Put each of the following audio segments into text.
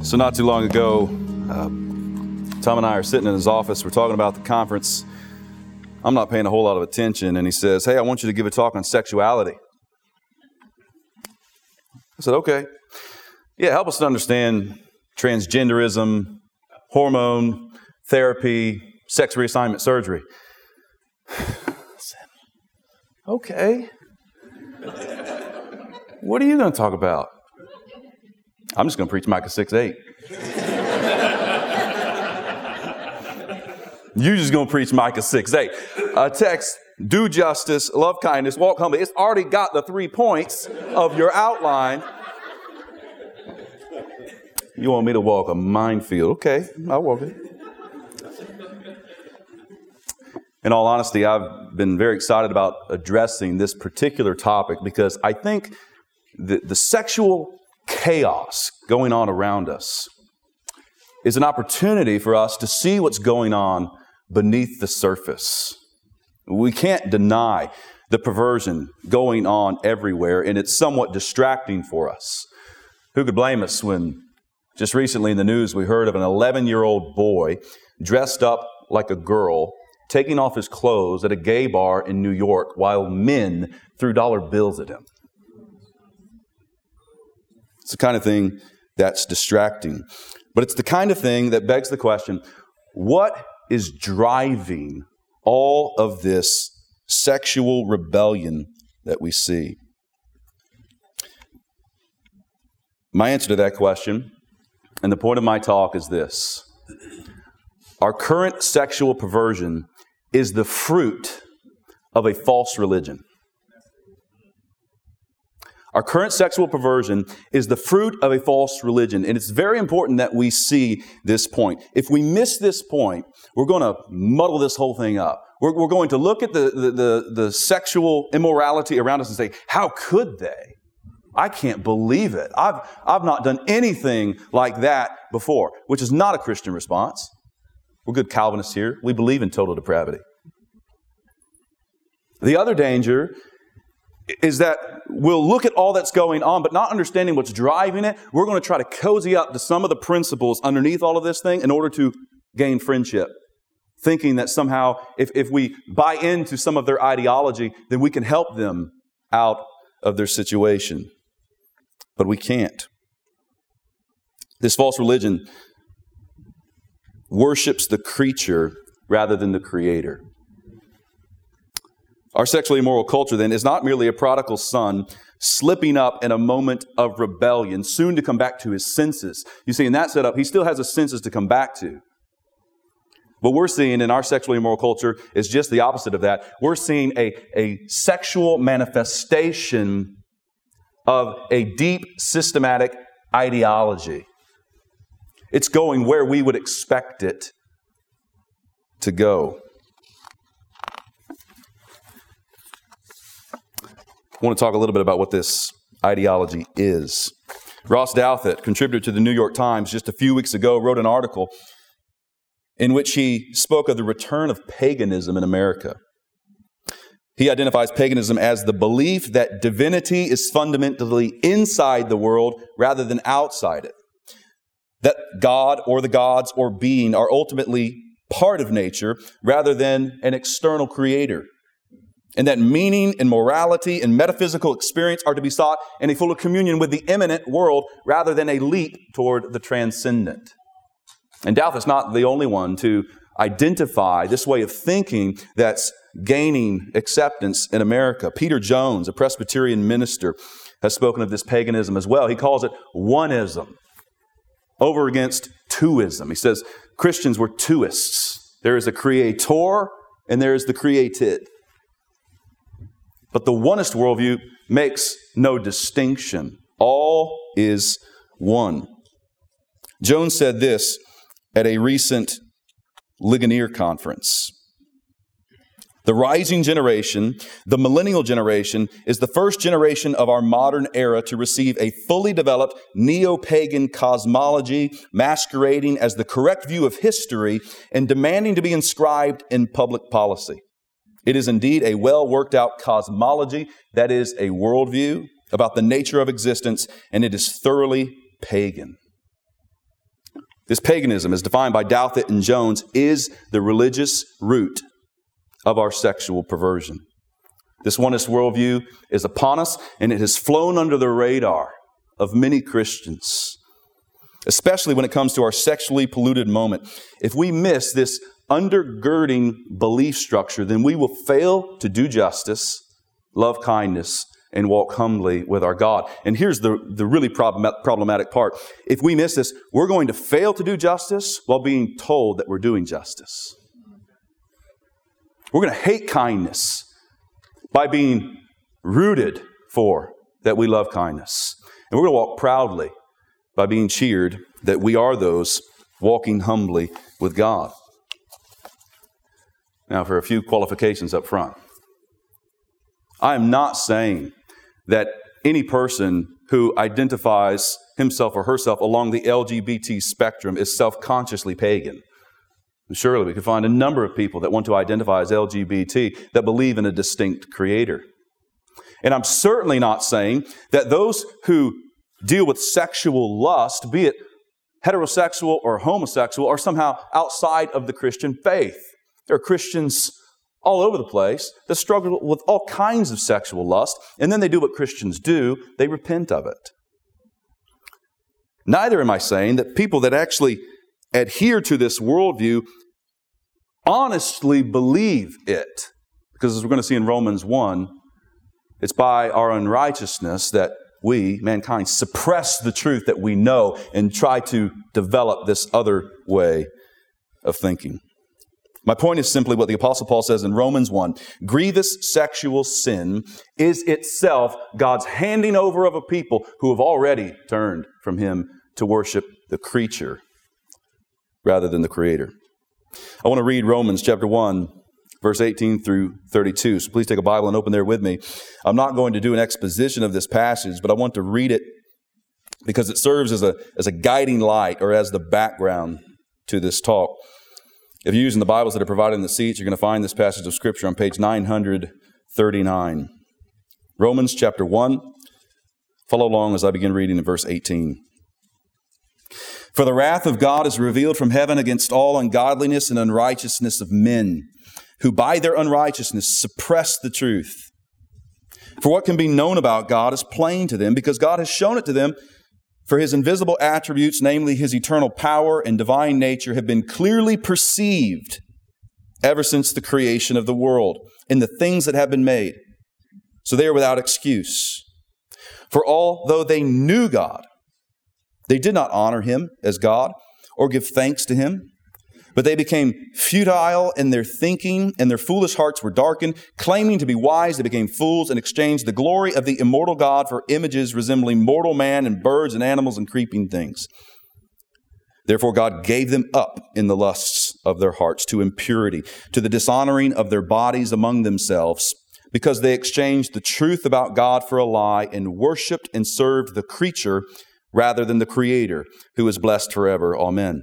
So, not too long ago, uh, Tom and I are sitting in his office. We're talking about the conference. I'm not paying a whole lot of attention, and he says, Hey, I want you to give a talk on sexuality. I said, Okay. Yeah, help us to understand transgenderism, hormone therapy, sex reassignment surgery. I said, Okay. What are you going to talk about? I'm just going to preach Micah 6 8. You're just going to preach Micah 6 8. A text, do justice, love kindness, walk humbly. It's already got the three points of your outline. You want me to walk a minefield? Okay, I'll walk it. In all honesty, I've been very excited about addressing this particular topic because I think the, the sexual chaos going on around us is an opportunity for us to see what's going on beneath the surface. We can't deny the perversion going on everywhere, and it's somewhat distracting for us. Who could blame us when just recently in the news we heard of an 11 year old boy dressed up like a girl taking off his clothes at a gay bar in New York while men threw dollar bills at him? It's the kind of thing that's distracting. But it's the kind of thing that begs the question what is driving all of this sexual rebellion that we see? My answer to that question, and the point of my talk, is this Our current sexual perversion is the fruit of a false religion. Our current sexual perversion is the fruit of a false religion. And it's very important that we see this point. If we miss this point, we're going to muddle this whole thing up. We're, we're going to look at the, the, the, the sexual immorality around us and say, how could they? I can't believe it. I've, I've not done anything like that before, which is not a Christian response. We're good Calvinists here. We believe in total depravity. The other danger is that we'll look at all that's going on, but not understanding what's driving it. We're going to try to cozy up to some of the principles underneath all of this thing in order to gain friendship. Thinking that somehow, if, if we buy into some of their ideology, then we can help them out of their situation. But we can't. This false religion worships the creature rather than the creator. Our sexually immoral culture, then, is not merely a prodigal son slipping up in a moment of rebellion, soon to come back to his senses. You see, in that setup, he still has his senses to come back to. What we're seeing in our sexually immoral culture is just the opposite of that. We're seeing a, a sexual manifestation of a deep systematic ideology. It's going where we would expect it to go. I want to talk a little bit about what this ideology is. Ross Douthat, contributor to the New York Times, just a few weeks ago wrote an article in which he spoke of the return of paganism in America. He identifies paganism as the belief that divinity is fundamentally inside the world rather than outside it. That God or the gods or being are ultimately part of nature rather than an external creator and that meaning and morality and metaphysical experience are to be sought in a full communion with the immanent world rather than a leap toward the transcendent. And Douthat's not the only one to identify this way of thinking that's gaining acceptance in America. Peter Jones, a Presbyterian minister, has spoken of this paganism as well. He calls it oneism over against twoism. He says Christians were twoists. There is a creator and there is the created. But the oneist worldview makes no distinction. All is one. Jones said this at a recent Ligonier conference. The rising generation, the millennial generation, is the first generation of our modern era to receive a fully developed neo pagan cosmology, masquerading as the correct view of history and demanding to be inscribed in public policy. It is indeed a well worked out cosmology, that is, a worldview about the nature of existence, and it is thoroughly pagan. This paganism, as defined by Douthat and Jones, is the religious root of our sexual perversion. This oneness worldview is upon us, and it has flown under the radar of many Christians, especially when it comes to our sexually polluted moment. If we miss this undergirding belief structure, then we will fail to do justice, love kindness, and walk humbly with our God. And here's the, the really problem, problematic part. If we miss this, we're going to fail to do justice while being told that we're doing justice. We're going to hate kindness by being rooted for that we love kindness. And we're going to walk proudly by being cheered that we are those walking humbly with God. Now, for a few qualifications up front. I am not saying that any person who identifies himself or herself along the LGBT spectrum is self consciously pagan. Surely we could find a number of people that want to identify as LGBT that believe in a distinct creator. And I'm certainly not saying that those who deal with sexual lust, be it heterosexual or homosexual, are somehow outside of the Christian faith. There are Christians all over the place that struggle with all kinds of sexual lust, and then they do what Christians do they repent of it. Neither am I saying that people that actually adhere to this worldview honestly believe it. Because as we're going to see in Romans 1, it's by our unrighteousness that we, mankind, suppress the truth that we know and try to develop this other way of thinking. My point is simply what the Apostle Paul says in Romans 1 grievous sexual sin is itself God's handing over of a people who have already turned from Him to worship the creature rather than the Creator. I want to read Romans chapter 1, verse 18 through 32. So please take a Bible and open there with me. I'm not going to do an exposition of this passage, but I want to read it because it serves as a, as a guiding light or as the background to this talk. If you're using the Bibles that are provided in the seats, you're going to find this passage of Scripture on page 939. Romans chapter 1. Follow along as I begin reading in verse 18. For the wrath of God is revealed from heaven against all ungodliness and unrighteousness of men, who by their unrighteousness suppress the truth. For what can be known about God is plain to them, because God has shown it to them for his invisible attributes, namely his eternal power and divine nature, have been clearly perceived ever since the creation of the world in the things that have been made. So they are without excuse. For although they knew God, they did not honor him as God or give thanks to him. But they became futile in their thinking, and their foolish hearts were darkened. Claiming to be wise, they became fools and exchanged the glory of the immortal God for images resembling mortal man and birds and animals and creeping things. Therefore, God gave them up in the lusts of their hearts to impurity, to the dishonoring of their bodies among themselves, because they exchanged the truth about God for a lie and worshiped and served the creature rather than the Creator, who is blessed forever. Amen.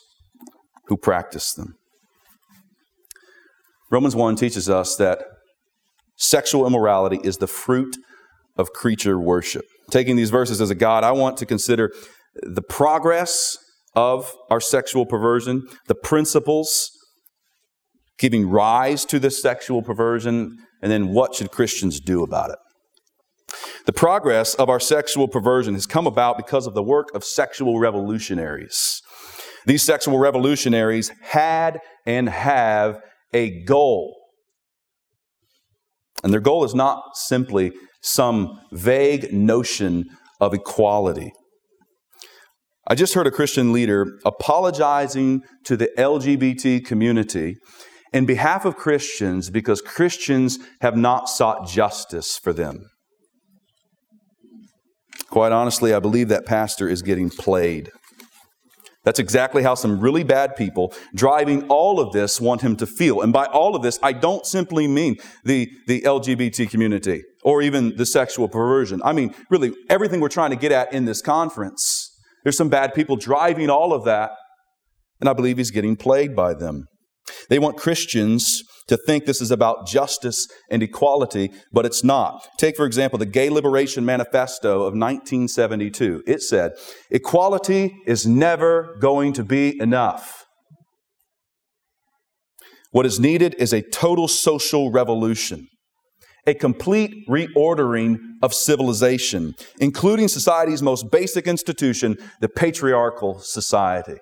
who practice them. Romans 1 teaches us that sexual immorality is the fruit of creature worship. Taking these verses as a God, I want to consider the progress of our sexual perversion, the principles giving rise to this sexual perversion, and then what should Christians do about it? The progress of our sexual perversion has come about because of the work of sexual revolutionaries. These sexual revolutionaries had and have a goal. And their goal is not simply some vague notion of equality. I just heard a Christian leader apologizing to the LGBT community in behalf of Christians because Christians have not sought justice for them. Quite honestly, I believe that pastor is getting played. That's exactly how some really bad people driving all of this want him to feel. And by all of this, I don't simply mean the, the LGBT community or even the sexual perversion. I mean, really, everything we're trying to get at in this conference. There's some bad people driving all of that, and I believe he's getting plagued by them. They want Christians to think this is about justice and equality, but it's not. Take, for example, the Gay Liberation Manifesto of 1972. It said, Equality is never going to be enough. What is needed is a total social revolution, a complete reordering of civilization, including society's most basic institution, the patriarchal society.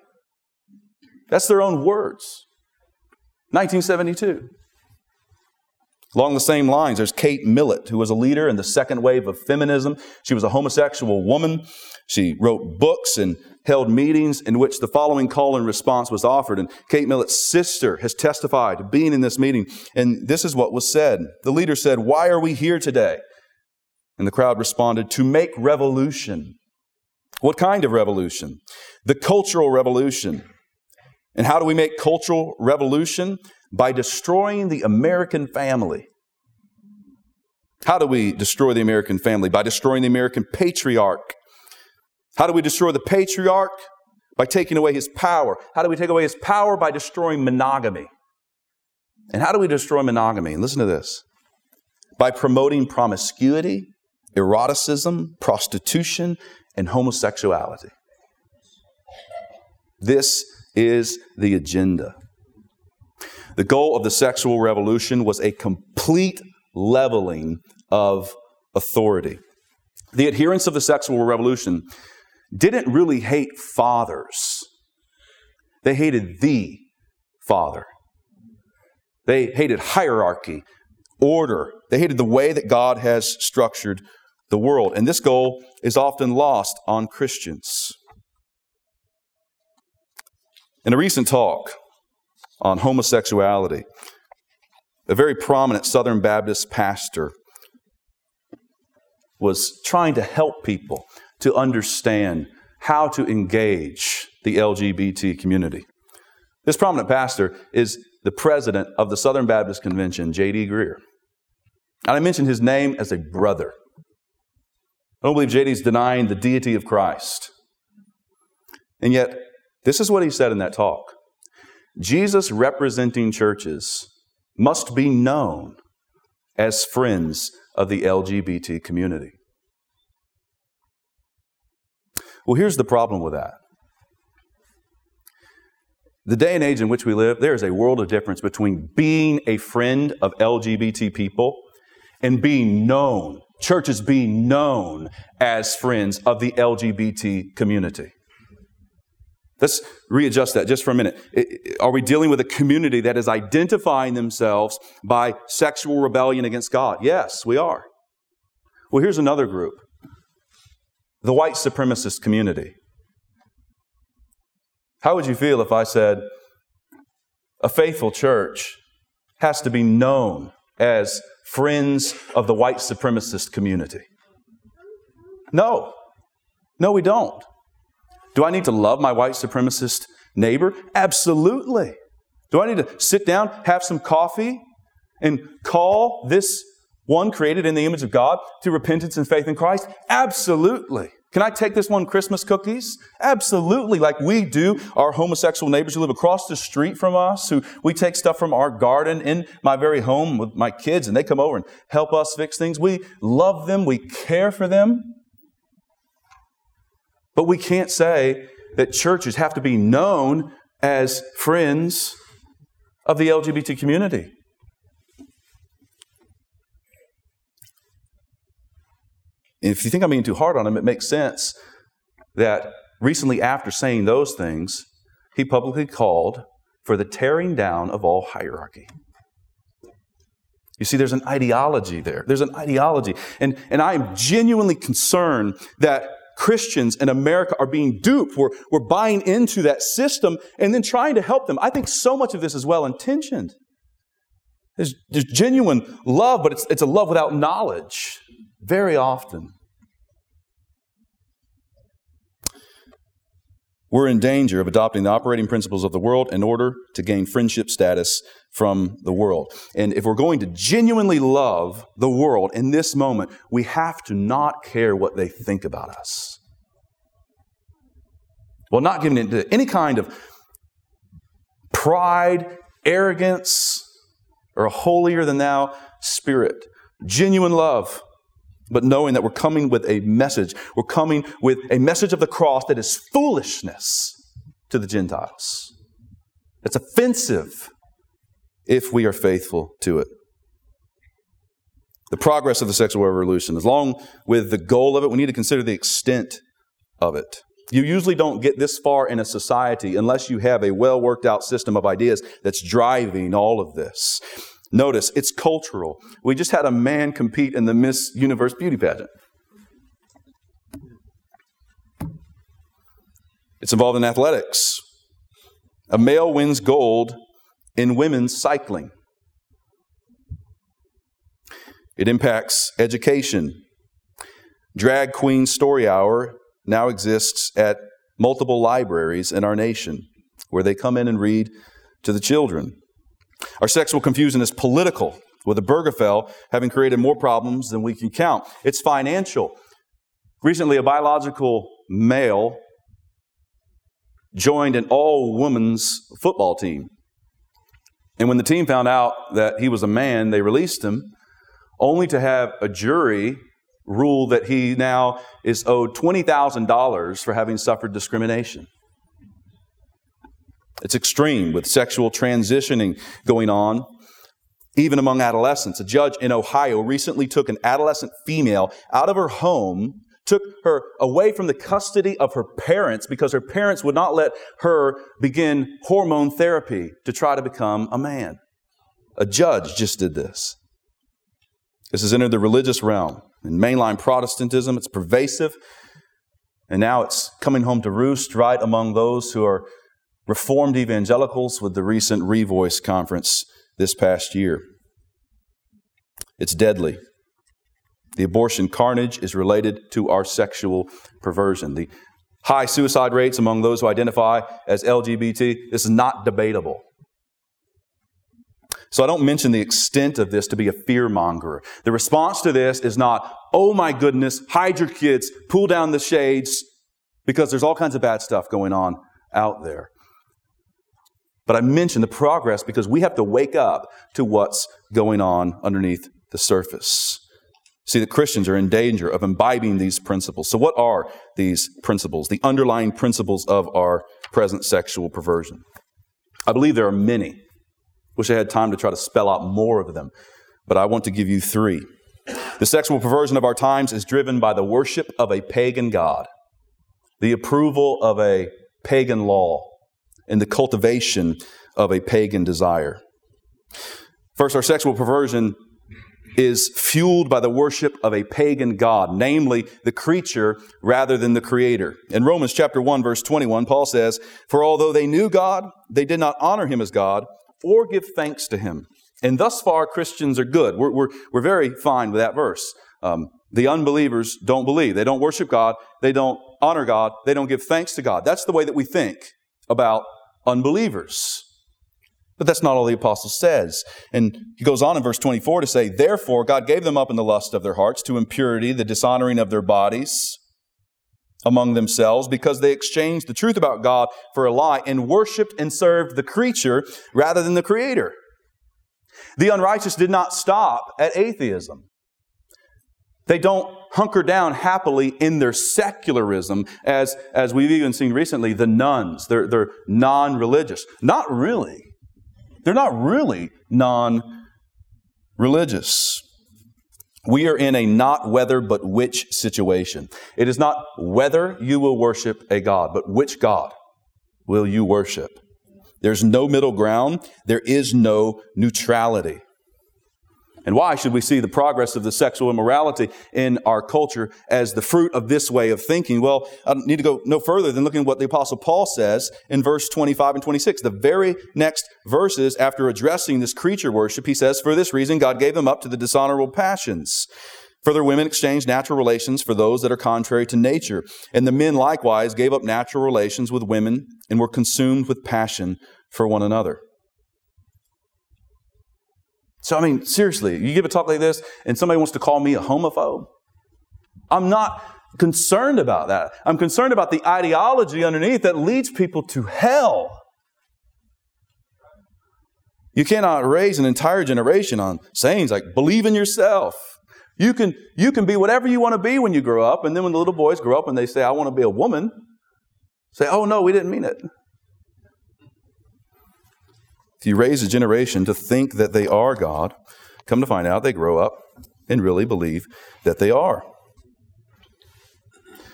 That's their own words. 1972. Along the same lines, there's Kate Millett, who was a leader in the second wave of feminism. She was a homosexual woman. She wrote books and held meetings in which the following call and response was offered. And Kate Millett's sister has testified being in this meeting. And this is what was said. The leader said, Why are we here today? And the crowd responded, To make revolution. What kind of revolution? The cultural revolution. And how do we make cultural revolution? By destroying the American family. How do we destroy the American family? By destroying the American patriarch. How do we destroy the patriarch? By taking away his power. How do we take away his power? By destroying monogamy. And how do we destroy monogamy? And listen to this by promoting promiscuity, eroticism, prostitution, and homosexuality. This is the agenda. The goal of the sexual revolution was a complete leveling of authority. The adherents of the sexual revolution didn't really hate fathers, they hated the father. They hated hierarchy, order. They hated the way that God has structured the world. And this goal is often lost on Christians. In a recent talk on homosexuality, a very prominent Southern Baptist pastor was trying to help people to understand how to engage the LGBT community. This prominent pastor is the president of the Southern Baptist Convention, J.D. Greear. And I mentioned his name as a brother. I don't believe J.D. is denying the deity of Christ. And yet, this is what he said in that talk Jesus representing churches must be known as friends of the LGBT community. Well, here's the problem with that. The day and age in which we live, there is a world of difference between being a friend of LGBT people and being known, churches being known as friends of the LGBT community. Let's readjust that just for a minute. Are we dealing with a community that is identifying themselves by sexual rebellion against God? Yes, we are. Well, here's another group the white supremacist community. How would you feel if I said a faithful church has to be known as friends of the white supremacist community? No. No, we don't. Do I need to love my white supremacist neighbor? Absolutely. Do I need to sit down, have some coffee, and call this one created in the image of God to repentance and faith in Christ? Absolutely. Can I take this one Christmas cookies? Absolutely, like we do our homosexual neighbors who live across the street from us, who we take stuff from our garden in my very home with my kids, and they come over and help us fix things. We love them, we care for them. But we can't say that churches have to be known as friends of the LGBT community. if you think I'm being too hard on him, it makes sense that recently after saying those things, he publicly called for the tearing down of all hierarchy. You see, there's an ideology there. There's an ideology. And, and I am genuinely concerned that Christians in America are being duped. We're, we're buying into that system and then trying to help them. I think so much of this is well intentioned. There's, there's genuine love, but it's, it's a love without knowledge very often. We're in danger of adopting the operating principles of the world in order to gain friendship status from the world. And if we're going to genuinely love the world in this moment, we have to not care what they think about us. Well, not giving into any kind of pride, arrogance, or a holier than thou spirit. Genuine love but knowing that we're coming with a message. We're coming with a message of the cross that is foolishness to the Gentiles. It's offensive if we are faithful to it. The progress of the sexual revolution, as long with the goal of it, we need to consider the extent of it. You usually don't get this far in a society unless you have a well worked out system of ideas that's driving all of this. Notice, it's cultural. We just had a man compete in the Miss Universe beauty pageant. It's involved in athletics. A male wins gold in women's cycling. It impacts education. Drag Queen Story Hour now exists at multiple libraries in our nation where they come in and read to the children. Our sexual confusion is political, with Obergefell having created more problems than we can count. It's financial. Recently, a biological male joined an all women's football team. And when the team found out that he was a man, they released him, only to have a jury rule that he now is owed $20,000 for having suffered discrimination. It's extreme with sexual transitioning going on, even among adolescents. A judge in Ohio recently took an adolescent female out of her home, took her away from the custody of her parents because her parents would not let her begin hormone therapy to try to become a man. A judge just did this. This has entered the religious realm. In mainline Protestantism, it's pervasive. And now it's coming home to roost right among those who are Reformed evangelicals with the recent Revoice conference this past year. It's deadly. The abortion carnage is related to our sexual perversion. The high suicide rates among those who identify as LGBT, this is not debatable. So I don't mention the extent of this to be a fear monger. The response to this is not, oh my goodness, hide your kids, pull down the shades, because there's all kinds of bad stuff going on out there. But I mention the progress because we have to wake up to what's going on underneath the surface. See, the Christians are in danger of imbibing these principles. So, what are these principles, the underlying principles of our present sexual perversion? I believe there are many. Wish I had time to try to spell out more of them, but I want to give you three. The sexual perversion of our times is driven by the worship of a pagan God, the approval of a pagan law, and the cultivation of a pagan desire. First, our sexual perversion is fueled by the worship of a pagan god, namely the creature rather than the creator. In Romans chapter 1 verse 21, Paul says, "For although they knew God, they did not honor him as God or give thanks to him." And thus far, Christians are good. We're, we're, we're very fine with that verse. Um, the unbelievers don't believe. They don't worship God. They don't honor God. They don't give thanks to God. That's the way that we think about unbelievers. But that's not all the apostle says. And he goes on in verse 24 to say, Therefore, God gave them up in the lust of their hearts to impurity, the dishonoring of their bodies among themselves, because they exchanged the truth about God for a lie and worshiped and served the creature rather than the creator. The unrighteous did not stop at atheism. They don't hunker down happily in their secularism, as, as we've even seen recently, the nones. They're, they're non religious. Not really. They're not really non religious. We are in a not whether but which situation. It is not whether you will worship a God, but which God will you worship. There's no middle ground. There is no neutrality. And why should we see the progress of the sexual immorality in our culture as the fruit of this way of thinking? Well, I need to go no further than looking at what the Apostle Paul says in verse 25 and 26. The very next verses, after addressing this creature worship, he says, For this reason, God gave them up to the dishonorable passions. Further, women exchanged natural relations for those that are contrary to nature. And the men likewise gave up natural relations with women and were consumed with passion for one another. So, I mean, seriously, you give a talk like this and somebody wants to call me a homophobe? I'm not concerned about that. I'm concerned about the ideology underneath that leads people to hell. You cannot raise an entire generation on sayings like believe in yourself. You can, you can be whatever you want to be when you grow up, and then when the little boys grow up and they say, I want to be a woman, say, oh no, we didn't mean it. If you raise a generation to think that they are God, come to find out they grow up and really believe that they are.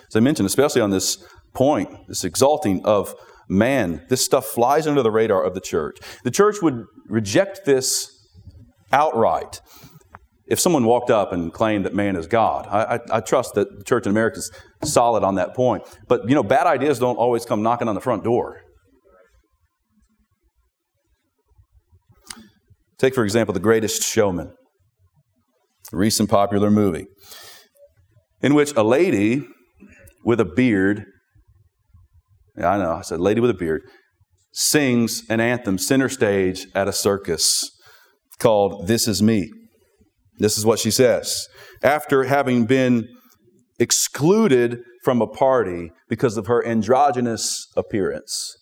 As I mentioned, especially on this point, this exalting of man, this stuff flies under the radar of the church. The church would reject this outright if someone walked up and claimed that man is God. I, I, I, trust that the church in America is solid on that point. But, you know, bad ideas don't always come knocking on the front door. Take, for example, The Greatest Showman, a recent popular movie, in which a lady with a beard, yeah, I know, I said lady with a beard, sings an anthem center stage at a circus called This Is Me. This is what she says. After having been excluded from a party because of her androgynous appearance,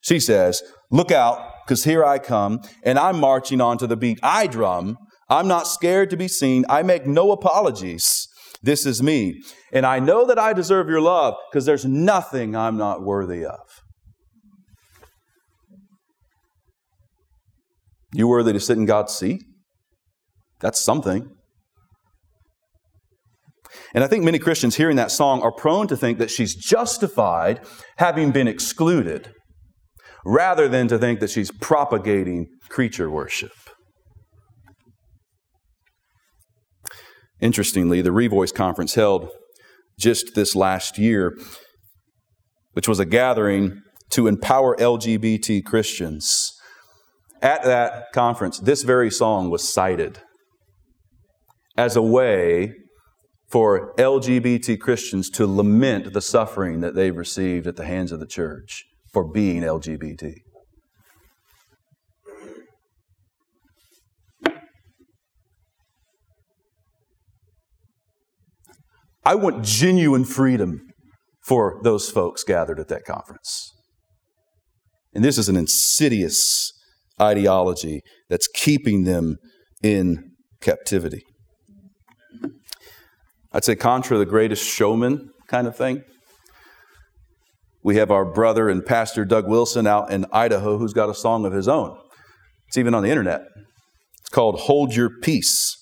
she says, Look out, because here I come, and I'm marching on to the beat I drum. I'm not scared to be seen. I make no apologies. This is me. And I know that I deserve your love because there's nothing I'm not worthy of. You worthy to sit in God's seat? That's something. And I think many Christians hearing that song are prone to think that she's justified having been excluded rather than to think that she's propagating creature worship. Interestingly, the Revoice Conference held just this last year, which was a gathering to empower LGBT Christians. At that conference, this very song was cited as a way for LGBT Christians to lament the suffering that they've received at the hands of the church for being LGBT. I want genuine freedom for those folks gathered at that conference. And this is an insidious ideology that's keeping them in captivity. I'd say, contra the greatest showman kind of thing. We have our brother and pastor Doug Wilson out in Idaho who's got a song of his own. It's even on the internet. It's called Hold Your Peace.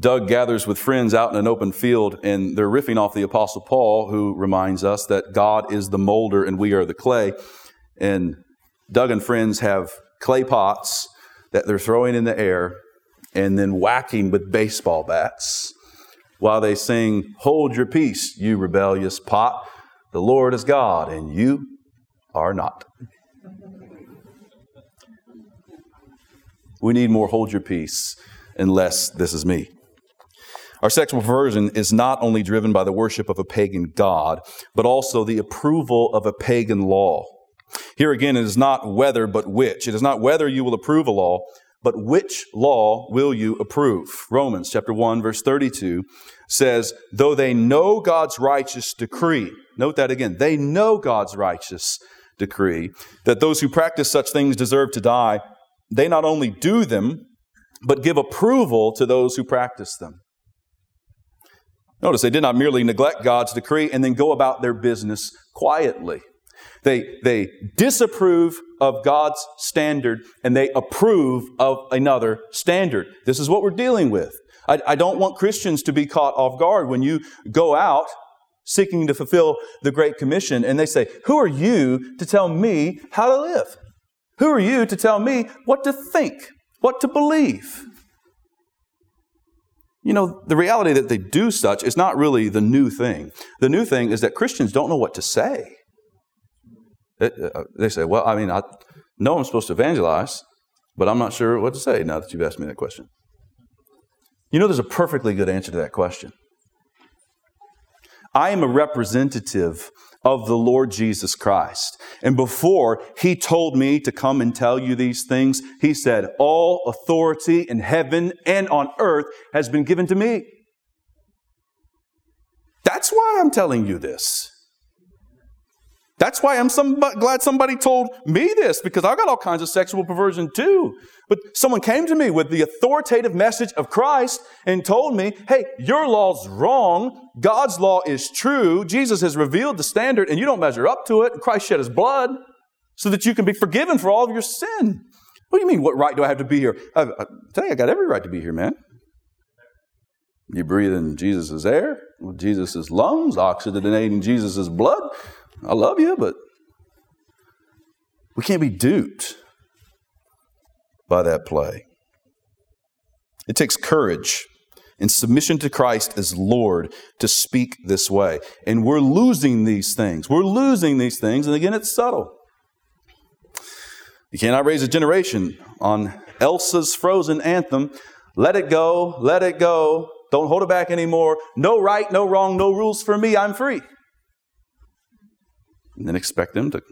Doug gathers with friends out in an open field and they're riffing off the Apostle Paul, who reminds us that God is the molder and we are the clay. And Doug and friends have clay pots that they're throwing in the air and then whacking with baseball bats while they sing, Hold your peace, you rebellious pot. The Lord is God, and you are not. We need more hold your peace and less this is me. Our sexual perversion is not only driven by the worship of a pagan god, but also the approval of a pagan law. Here again, it is not whether, but which. It is not whether you will approve a law, but which law will you approve? Romans chapter 1 verse 32 says, though they know God's righteous decree, note that again, they know God's righteous decree that those who practice such things deserve to die, they not only do them, but give approval to those who practice them. Notice they did not merely neglect God's decree and then go about their business quietly. They, they disapprove of God's standard and they approve of another standard. This is what we're dealing with. I, I don't want Christians to be caught off guard when you go out seeking to fulfill the Great Commission and they say, Who are you to tell me how to live? Who are you to tell me what to think, what to believe? You know, the reality that they do such is not really the new thing. The new thing is that Christians don't know what to say. Uh, they say, Well, I mean, I know I'm supposed to evangelize, but I'm not sure what to say now that you've asked me that question. You know, there's a perfectly good answer to that question. I am a representative of the Lord Jesus Christ. And before he told me to come and tell you these things, he said, All authority in heaven and on earth has been given to me. That's why I'm telling you this. That's why I'm some, glad somebody told me this because I got all kinds of sexual perversion too. But someone came to me with the authoritative message of Christ and told me, hey, your law's wrong. God's law is true. Jesus has revealed the standard and you don't measure up to it. Christ shed his blood so that you can be forgiven for all of your sin. What do you mean, what right do I have to be here? I, I tell you, I got every right to be here, man. You breathe in Jesus' air, Jesus' lungs, oxygenating Jesus' blood. I love you, but we can't be duped by that play. It takes courage and submission to Christ as Lord to speak this way. And we're losing these things. We're losing these things. And again, it's subtle. You cannot raise a generation on Elsa's frozen anthem. Let it go, let it go. Don't hold it back anymore. No right, no wrong, no rules for me. I'm free and then expect them to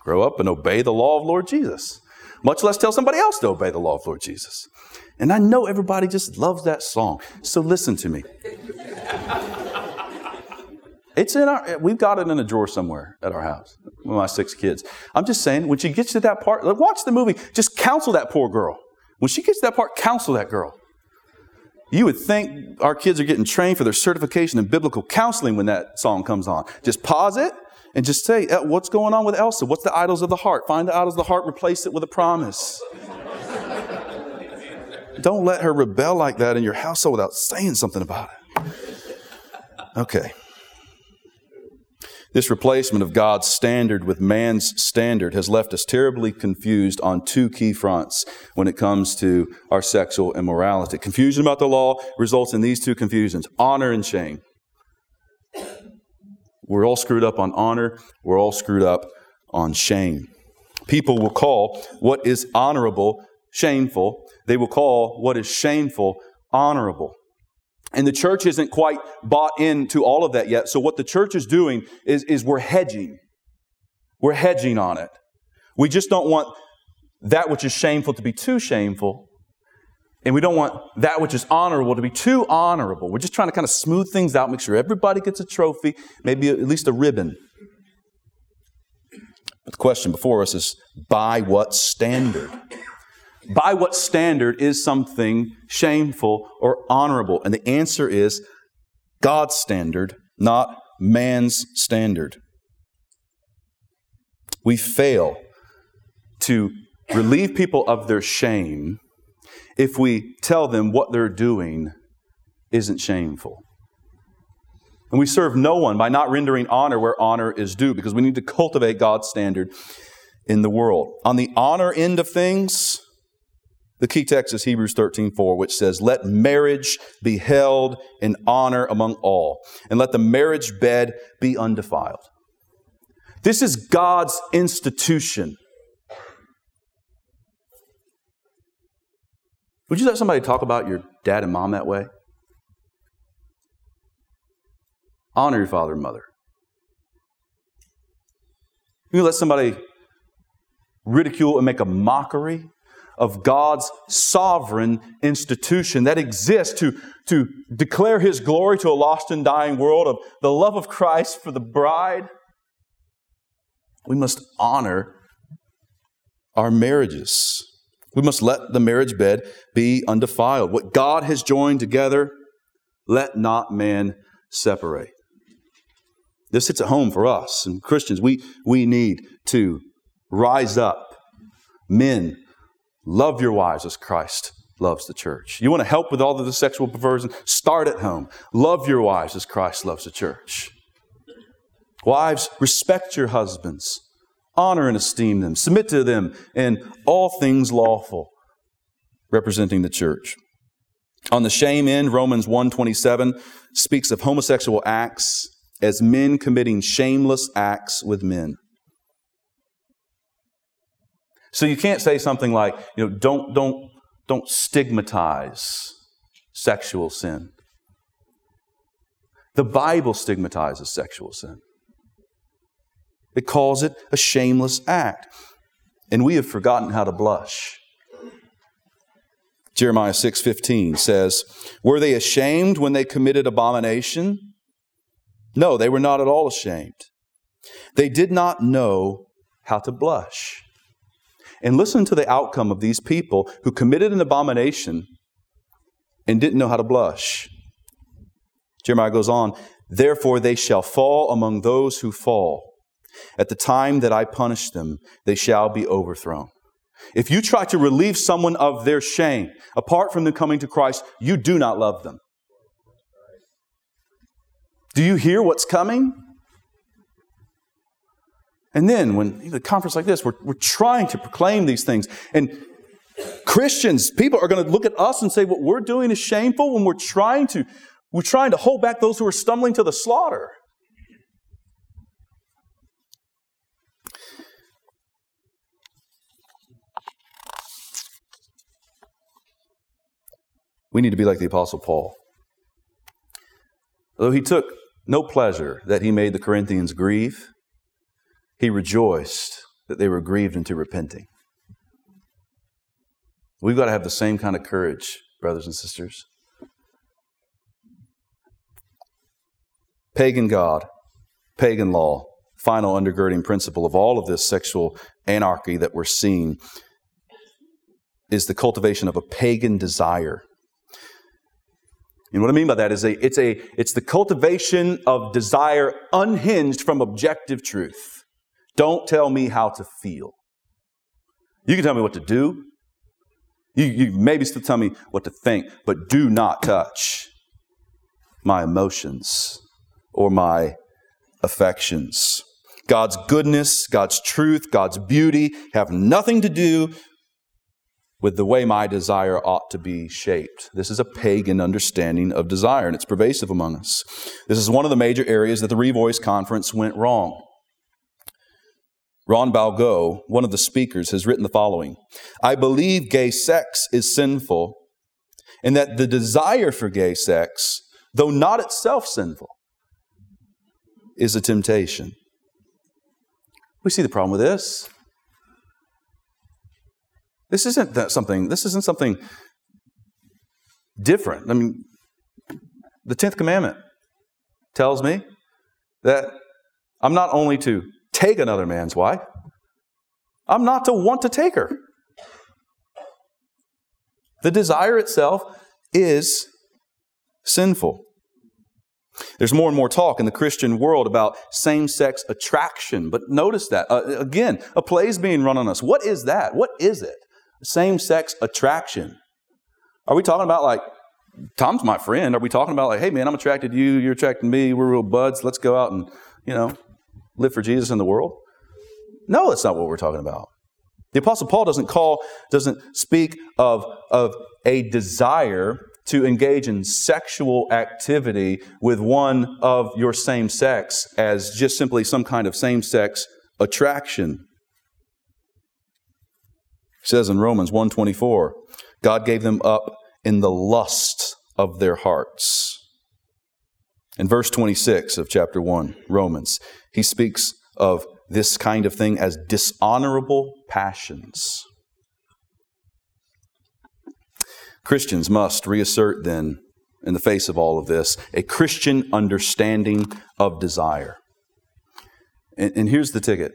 grow up and obey the law of Lord Jesus, much less tell somebody else to obey the law of Lord Jesus. And I know everybody just loves that song. So listen to me. It's in our, we've got it in a drawer somewhere at our house with my six kids. I'm just saying, when she gets to that part, watch the movie, just counsel that poor girl. When she gets to that part, counsel that girl. You would think our kids are getting trained for their certification in biblical counseling when that song comes on. Just pause it, and just say, uh, What's going on with Elsa? What's the idols of the heart? Find the idols of the heart, replace it with a promise. Don't let her rebel like that in your household without saying something about it. Okay. This replacement of God's standard with man's standard has left us terribly confused on two key fronts when it comes to our sexual immorality. Confusion about the law results in these two confusions honor and shame. We're all screwed up on honor. We're all screwed up on shame. People will call what is honorable shameful. They will call what is shameful honorable. And the church isn't quite bought into all of that yet. So what the church is doing is, is we're hedging. We're hedging on it. We just don't want that which is shameful to be too shameful. And we don't want that which is honorable to be too honorable. We're just trying to kind of smooth things out, make sure everybody gets a trophy, maybe at least a ribbon. But the question before us is by what standard? By what standard is something shameful or honorable? And the answer is God's standard, not man's standard. We fail to relieve people of their shame if we tell them what they're doing isn't shameful. And we serve no one by not rendering honor where honor is due because we need to cultivate God's standard in the world. On the honor end of things, the key text is Hebrews 13, 4, which says, Let marriage be held in honor among all, and let the marriage bed be undefiled. This is God's institution. Would you let somebody talk about your dad and mom that way? Honor your father and mother. You let somebody ridicule and make a mockery of God's sovereign institution that exists to, to declare His glory to a lost and dying world, of the love of Christ for the bride. We must honor our marriages. We must let the marriage bed be undefiled. What God has joined together, let not man separate. This hits at home for us and Christians. We, we need to rise up. Men, love your wives as Christ loves the church. You want to help with all of the sexual perversion? Start at home. Love your wives as Christ loves the church. Wives, respect your husbands. Honor and esteem them. Submit to them in all things lawful, representing the church. On the shame end, Romans 127 speaks of homosexual acts as men committing shameless acts with men. So you can't say something like, you know, don't, don't, don't stigmatize sexual sin. The Bible stigmatizes sexual sin. It calls it a shameless act. And we have forgotten how to blush. Jeremiah 6:15 says, "Were they ashamed when they committed abomination? No, they were not at all ashamed. They did not know how to blush." And listen to the outcome of these people who committed an abomination and didn't know how to blush. Jeremiah goes on, Therefore they shall fall among those who fall. At the time that I punish them, they shall be overthrown. If you try to relieve someone of their shame, apart from them coming to Christ, you do not love them. Do you hear what's coming? And then, when the conference like this, we're, we're trying to proclaim these things. And Christians, people are going to look at us and say what we're doing is shameful when we're trying to, we're trying to hold back those who are stumbling to the slaughter. We need to be like the Apostle Paul. Though he took no pleasure that he made the Corinthians grieve, he rejoiced that they were grieved into repenting. We've got to have the same kind of courage, brothers and sisters. Pagan God, pagan law, final undergirding principle of all of this sexual anarchy that we're seeing is the cultivation of a pagan desire. And what I mean by that is a, it's, a, it's the cultivation of desire unhinged from objective truth. Don't tell me how to feel. You can tell me what to do. You, you maybe still tell me what to think, but do not touch my emotions or my affections. God's goodness, God's truth, God's beauty have nothing to do with the way my desire ought to be shaped. This is a pagan understanding of desire, and it's pervasive among us. This is one of the major areas that the Revoice Conference went wrong. Ron Belgau, one of the speakers, has written the following I believe gay sex is sinful, and that the desire for gay sex, though not itself sinful, is a temptation. We see the problem with this. This isn't that something, this isn't something different. I mean, the 10th commandment tells me that I'm not only to take another man's wife, I'm not to want to take her. The desire itself is sinful. There's more and more talk in the Christian world about same sex attraction, but notice that. Uh, again, a play is being run on us. What is that? What is it? Same sex attraction. Are we talking about like, Tom's my friend? Are we talking about like, hey man, I'm attracted to you, you're attracted to me, we're real buds, let's go out and, you know, live for Jesus in the world? No, that's not what we're talking about. The Apostle Paul doesn't call, doesn't speak of, of a desire to engage in sexual activity with one of your same sex as just simply some kind of same sex attraction. He says in Romans 124, God gave them up in the lust of their hearts. In verse 26 of chapter 1, Romans, he speaks of this kind of thing as dishonorable passions. Christians must reassert then, in the face of all of this, a Christian understanding of desire. And, and here's the ticket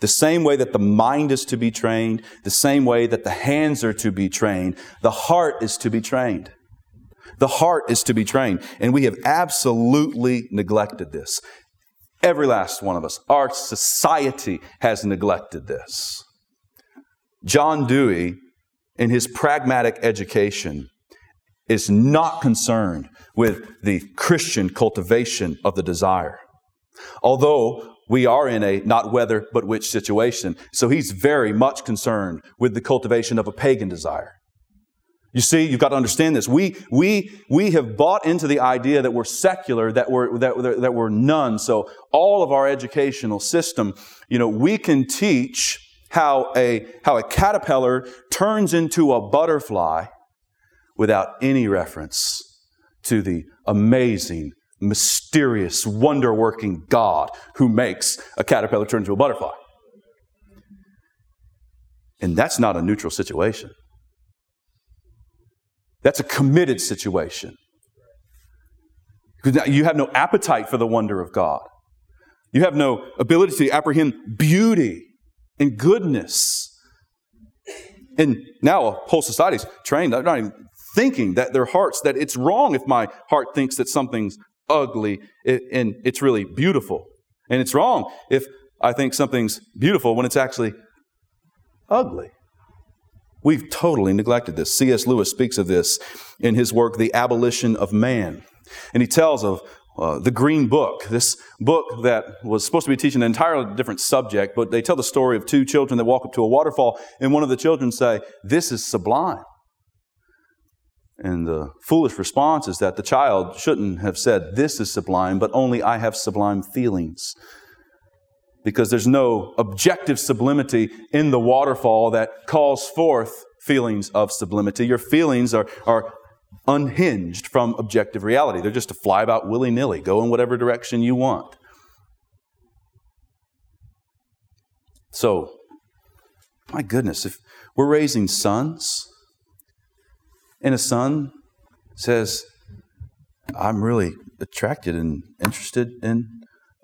the same way that the mind is to be trained, the same way that the hands are to be trained, the heart is to be trained. The heart is to be trained. And we have absolutely neglected this. Every last one of us. Our society has neglected this. John Dewey in his pragmatic education is not concerned with the Christian cultivation of the desire. Although we are in a not whether but which situation, so he's very much concerned with the cultivation of a pagan desire. You see, you've got to understand this. We, we, we have bought into the idea that we're secular, that we're, that, that we're none. So all of our educational system, you know, we can teach how a, how a caterpillar turns into a butterfly without any reference to the amazing, mysterious, wonder working God who makes a caterpillar turn into a butterfly. And that's not a neutral situation. That's a committed situation. Because now you have no appetite for the wonder of God. You have no ability to apprehend beauty and goodness. And now a whole society's trained, they're not even thinking that their hearts, that it's wrong if my heart thinks that something's ugly and it's really beautiful. And it's wrong if I think something's beautiful when it's actually ugly. We've totally neglected this. C.S. Lewis speaks of this in his work, The Abolition of Man. And he tells of uh, the Green Book, this book that was supposed to be teaching an entirely different subject, but they tell the story of two children that walk up to a waterfall, and one of the children say, This is sublime. And the foolish response is that the child shouldn't have said, This is sublime, but only I have sublime feelings because there's no objective sublimity in the waterfall that calls forth feelings of sublimity. Your feelings are, are unhinged from objective reality. They're just to fly about willy nilly, go in whatever direction you want. So, my goodness, if we're raising sons, and a son says, I'm really attracted and interested in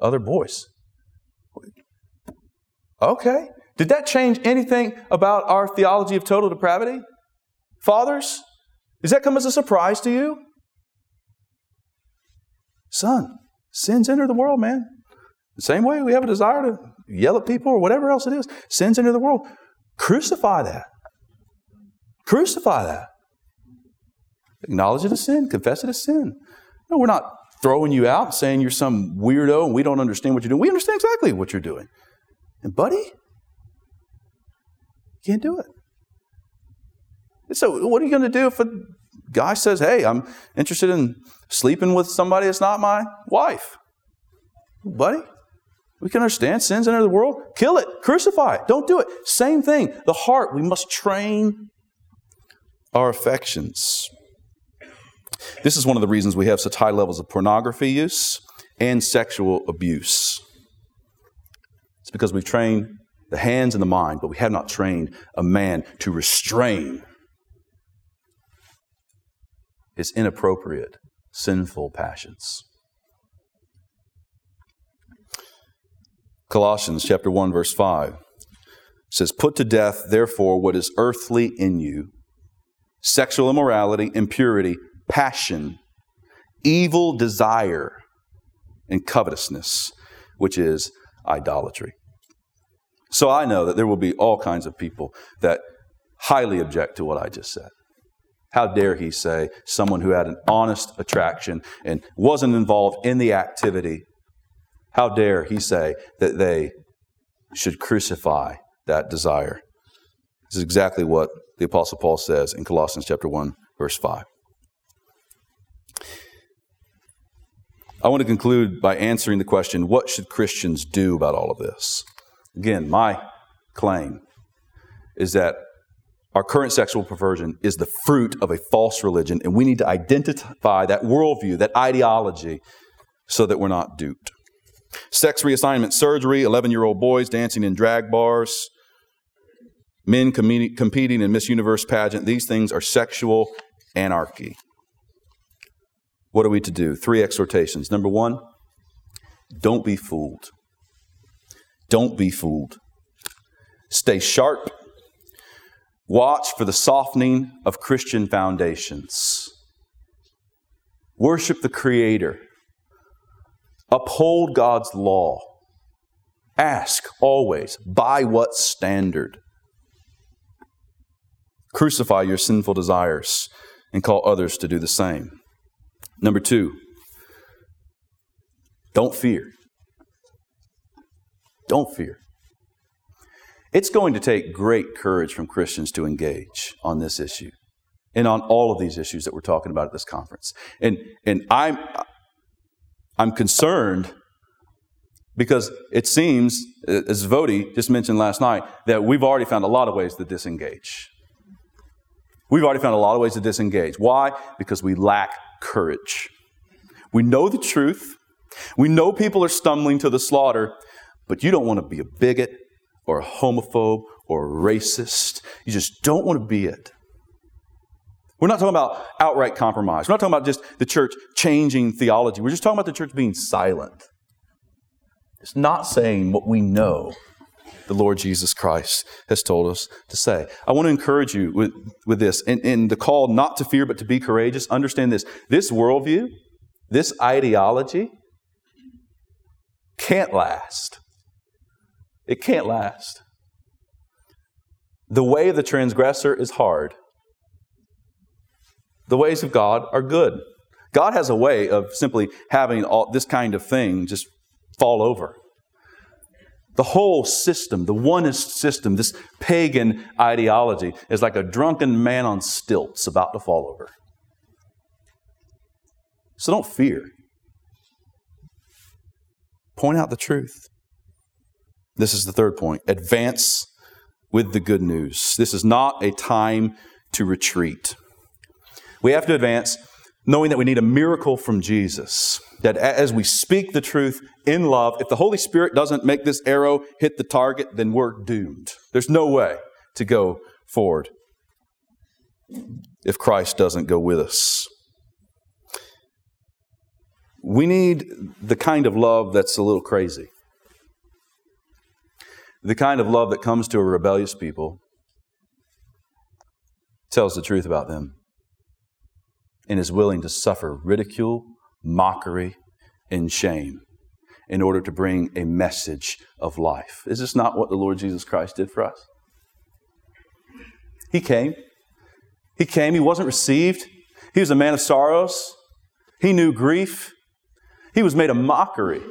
other boys. Okay. Did that change anything about our theology of total depravity? Fathers, does that come as a surprise to you? Son, sins enter the world, man. The same way we have a desire to yell at people or whatever else it is, sins enter the world. Crucify that. Crucify that. Acknowledge it as sin, confess it as sin. No, we're not throwing you out saying you're some weirdo and we don't understand what you're doing. We understand exactly what you're doing. And, buddy, you can't do it. So, what are you going to do if a guy says, Hey, I'm interested in sleeping with somebody that's not my wife? Buddy, we can understand sins enter the world. Kill it, crucify it, don't do it. Same thing. The heart, we must train our affections. This is one of the reasons we have such high levels of pornography use and sexual abuse. It's because we've trained the hands and the mind, but we have not trained a man to restrain his inappropriate, sinful passions. Colossians chapter 1 verse 5 says put to death therefore what is earthly in you sexual immorality impurity passion evil desire and covetousness which is idolatry. So I know that there will be all kinds of people that highly object to what I just said. How dare he say someone who had an honest attraction and wasn't involved in the activity, how dare he say that they should crucify that desire? This is exactly what the Apostle Paul says in Colossians chapter 1, verse 5. I want to conclude by answering the question what should Christians do about all of this? Again, my claim is that our current sexual perversion is the fruit of a false religion, and we need to identify that worldview, that ideology, so that we're not duped. Sex reassignment surgery, 11 year old boys dancing in drag bars, men com- competing in Miss Universe pageant, these things are sexual anarchy. What are we to do? Three exhortations. Number one, don't be fooled. Don't be fooled. Stay sharp. Watch for the softening of Christian foundations. Worship the Creator. Uphold God's law. Ask always, by what standard? Crucify your sinful desires and call others to do the same. Number two, don't fear. Don't fear. It's going to take great courage from Christians to engage on this issue and on all of these issues that we're talking about at this conference. And, and I'm, I'm concerned because it seems, as Voddie just mentioned last night, that we've already found a lot of ways to disengage. We've already found a lot of ways to disengage. Why? Because we lack courage. We know the truth. We know people are stumbling to the slaughter, but you don't want to be a bigot or a homophobe or a racist. You just don't want to be it. We're not talking about outright compromise. We're not talking about just the church changing theology. We're just talking about the church being silent. It's not saying what we know the Lord Jesus Christ has told us to say. I want to encourage you with, with this. In, in the call not to fear but to be courageous, understand this. This worldview, this ideology, can't last. It can't last. The way of the transgressor is hard. The ways of God are good. God has a way of simply having all this kind of thing just fall over. The whole system, the oneist system, this pagan ideology is like a drunken man on stilts about to fall over. So don't fear. Point out the truth. This is the third point. Advance with the good news. This is not a time to retreat. We have to advance knowing that we need a miracle from Jesus. That as we speak the truth in love, if the Holy Spirit doesn't make this arrow hit the target, then we're doomed. There's no way to go forward if Christ doesn't go with us. We need the kind of love that's a little crazy. The kind of love that comes to a rebellious people, tells the truth about them, and is willing to suffer ridicule, mockery, and shame in order to bring a message of life. Is this not what the Lord Jesus Christ did for us? He came. He came. He wasn't received. He was a man of sorrows. He knew grief. He was made a mockery.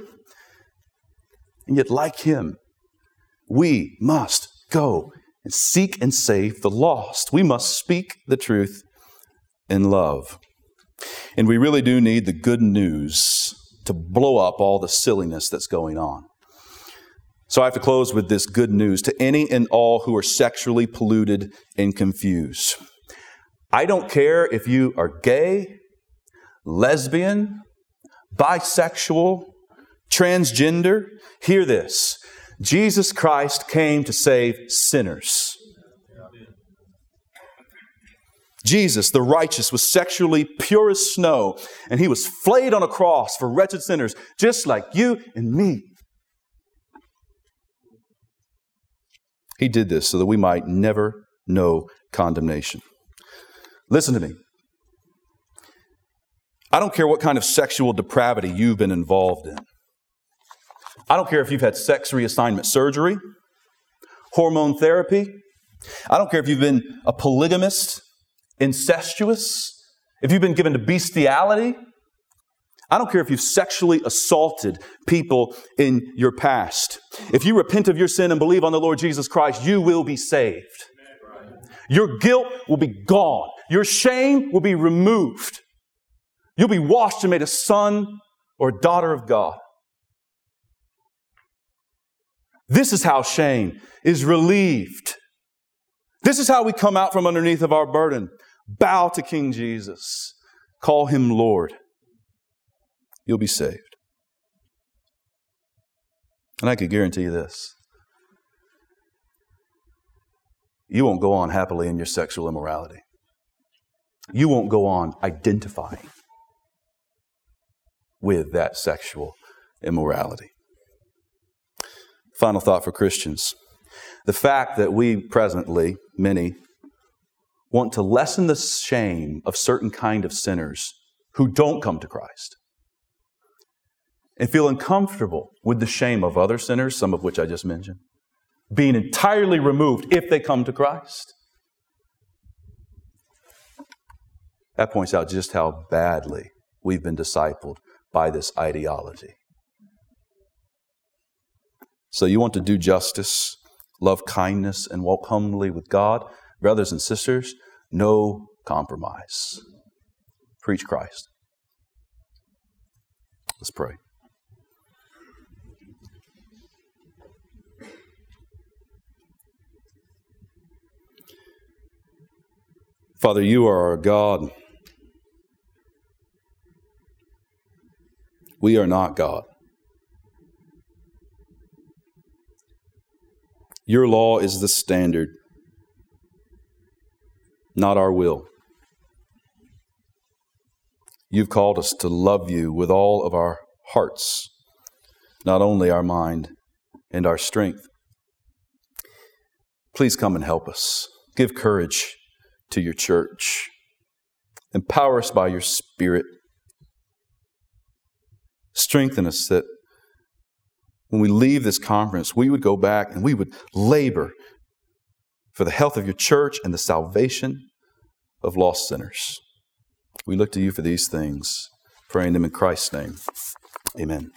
And yet, like him, we must go and seek and save the lost. We must speak the truth in love. And we really do need the good news to blow up all the silliness that's going on. So I have to close with this good news to any and all who are sexually polluted and confused. I don't care if you are gay, lesbian, bisexual, transgender. Hear this Jesus Christ came to save sinners. Jesus, the righteous, was sexually pure as snow, and he was flayed on a cross for wretched sinners, just like you and me. He did this so that we might never know condemnation. Listen to me. I don't care what kind of sexual depravity you've been involved in. I don't care if you've had sex reassignment surgery, hormone therapy. I don't care if you've been a polygamist incestuous, if you've been given to bestiality, I don't care if you've sexually assaulted people in your past. If you repent of your sin and believe on the Lord Jesus Christ, you will be saved. Your guilt will be gone. Your shame will be removed. You'll be washed and made a son or daughter of God. This is how shame is relieved. This is how we come out from underneath of our burden. Bow to King Jesus. Call him Lord. You'll be saved. And I could guarantee you this you won't go on happily in your sexual immorality. You won't go on identifying with that sexual immorality. Final thought for Christians the fact that we presently, many, want to lessen the shame of certain kind of sinners who don't come to Christ and feel uncomfortable with the shame of other sinners, some of which I just mentioned, being entirely removed if they come to Christ. That points out just how badly we've been discipled by this ideology. So, you want to do justice, love kindness, and walk humbly with God? Brothers and sisters, no compromise. Preach Christ. Let's pray. Father, you are our God. We are not God. Your law is the standard, not our will. You've called us to love you with all of our hearts, not only our mind and our strength. Please come and help us. Give courage to your church. Empower us by your Spirit. Strengthen us that when we leave this conference, we would go back and we would labor for the health of your church and the salvation of lost sinners. We look to you for these things, praying them in Christ's name. Amen.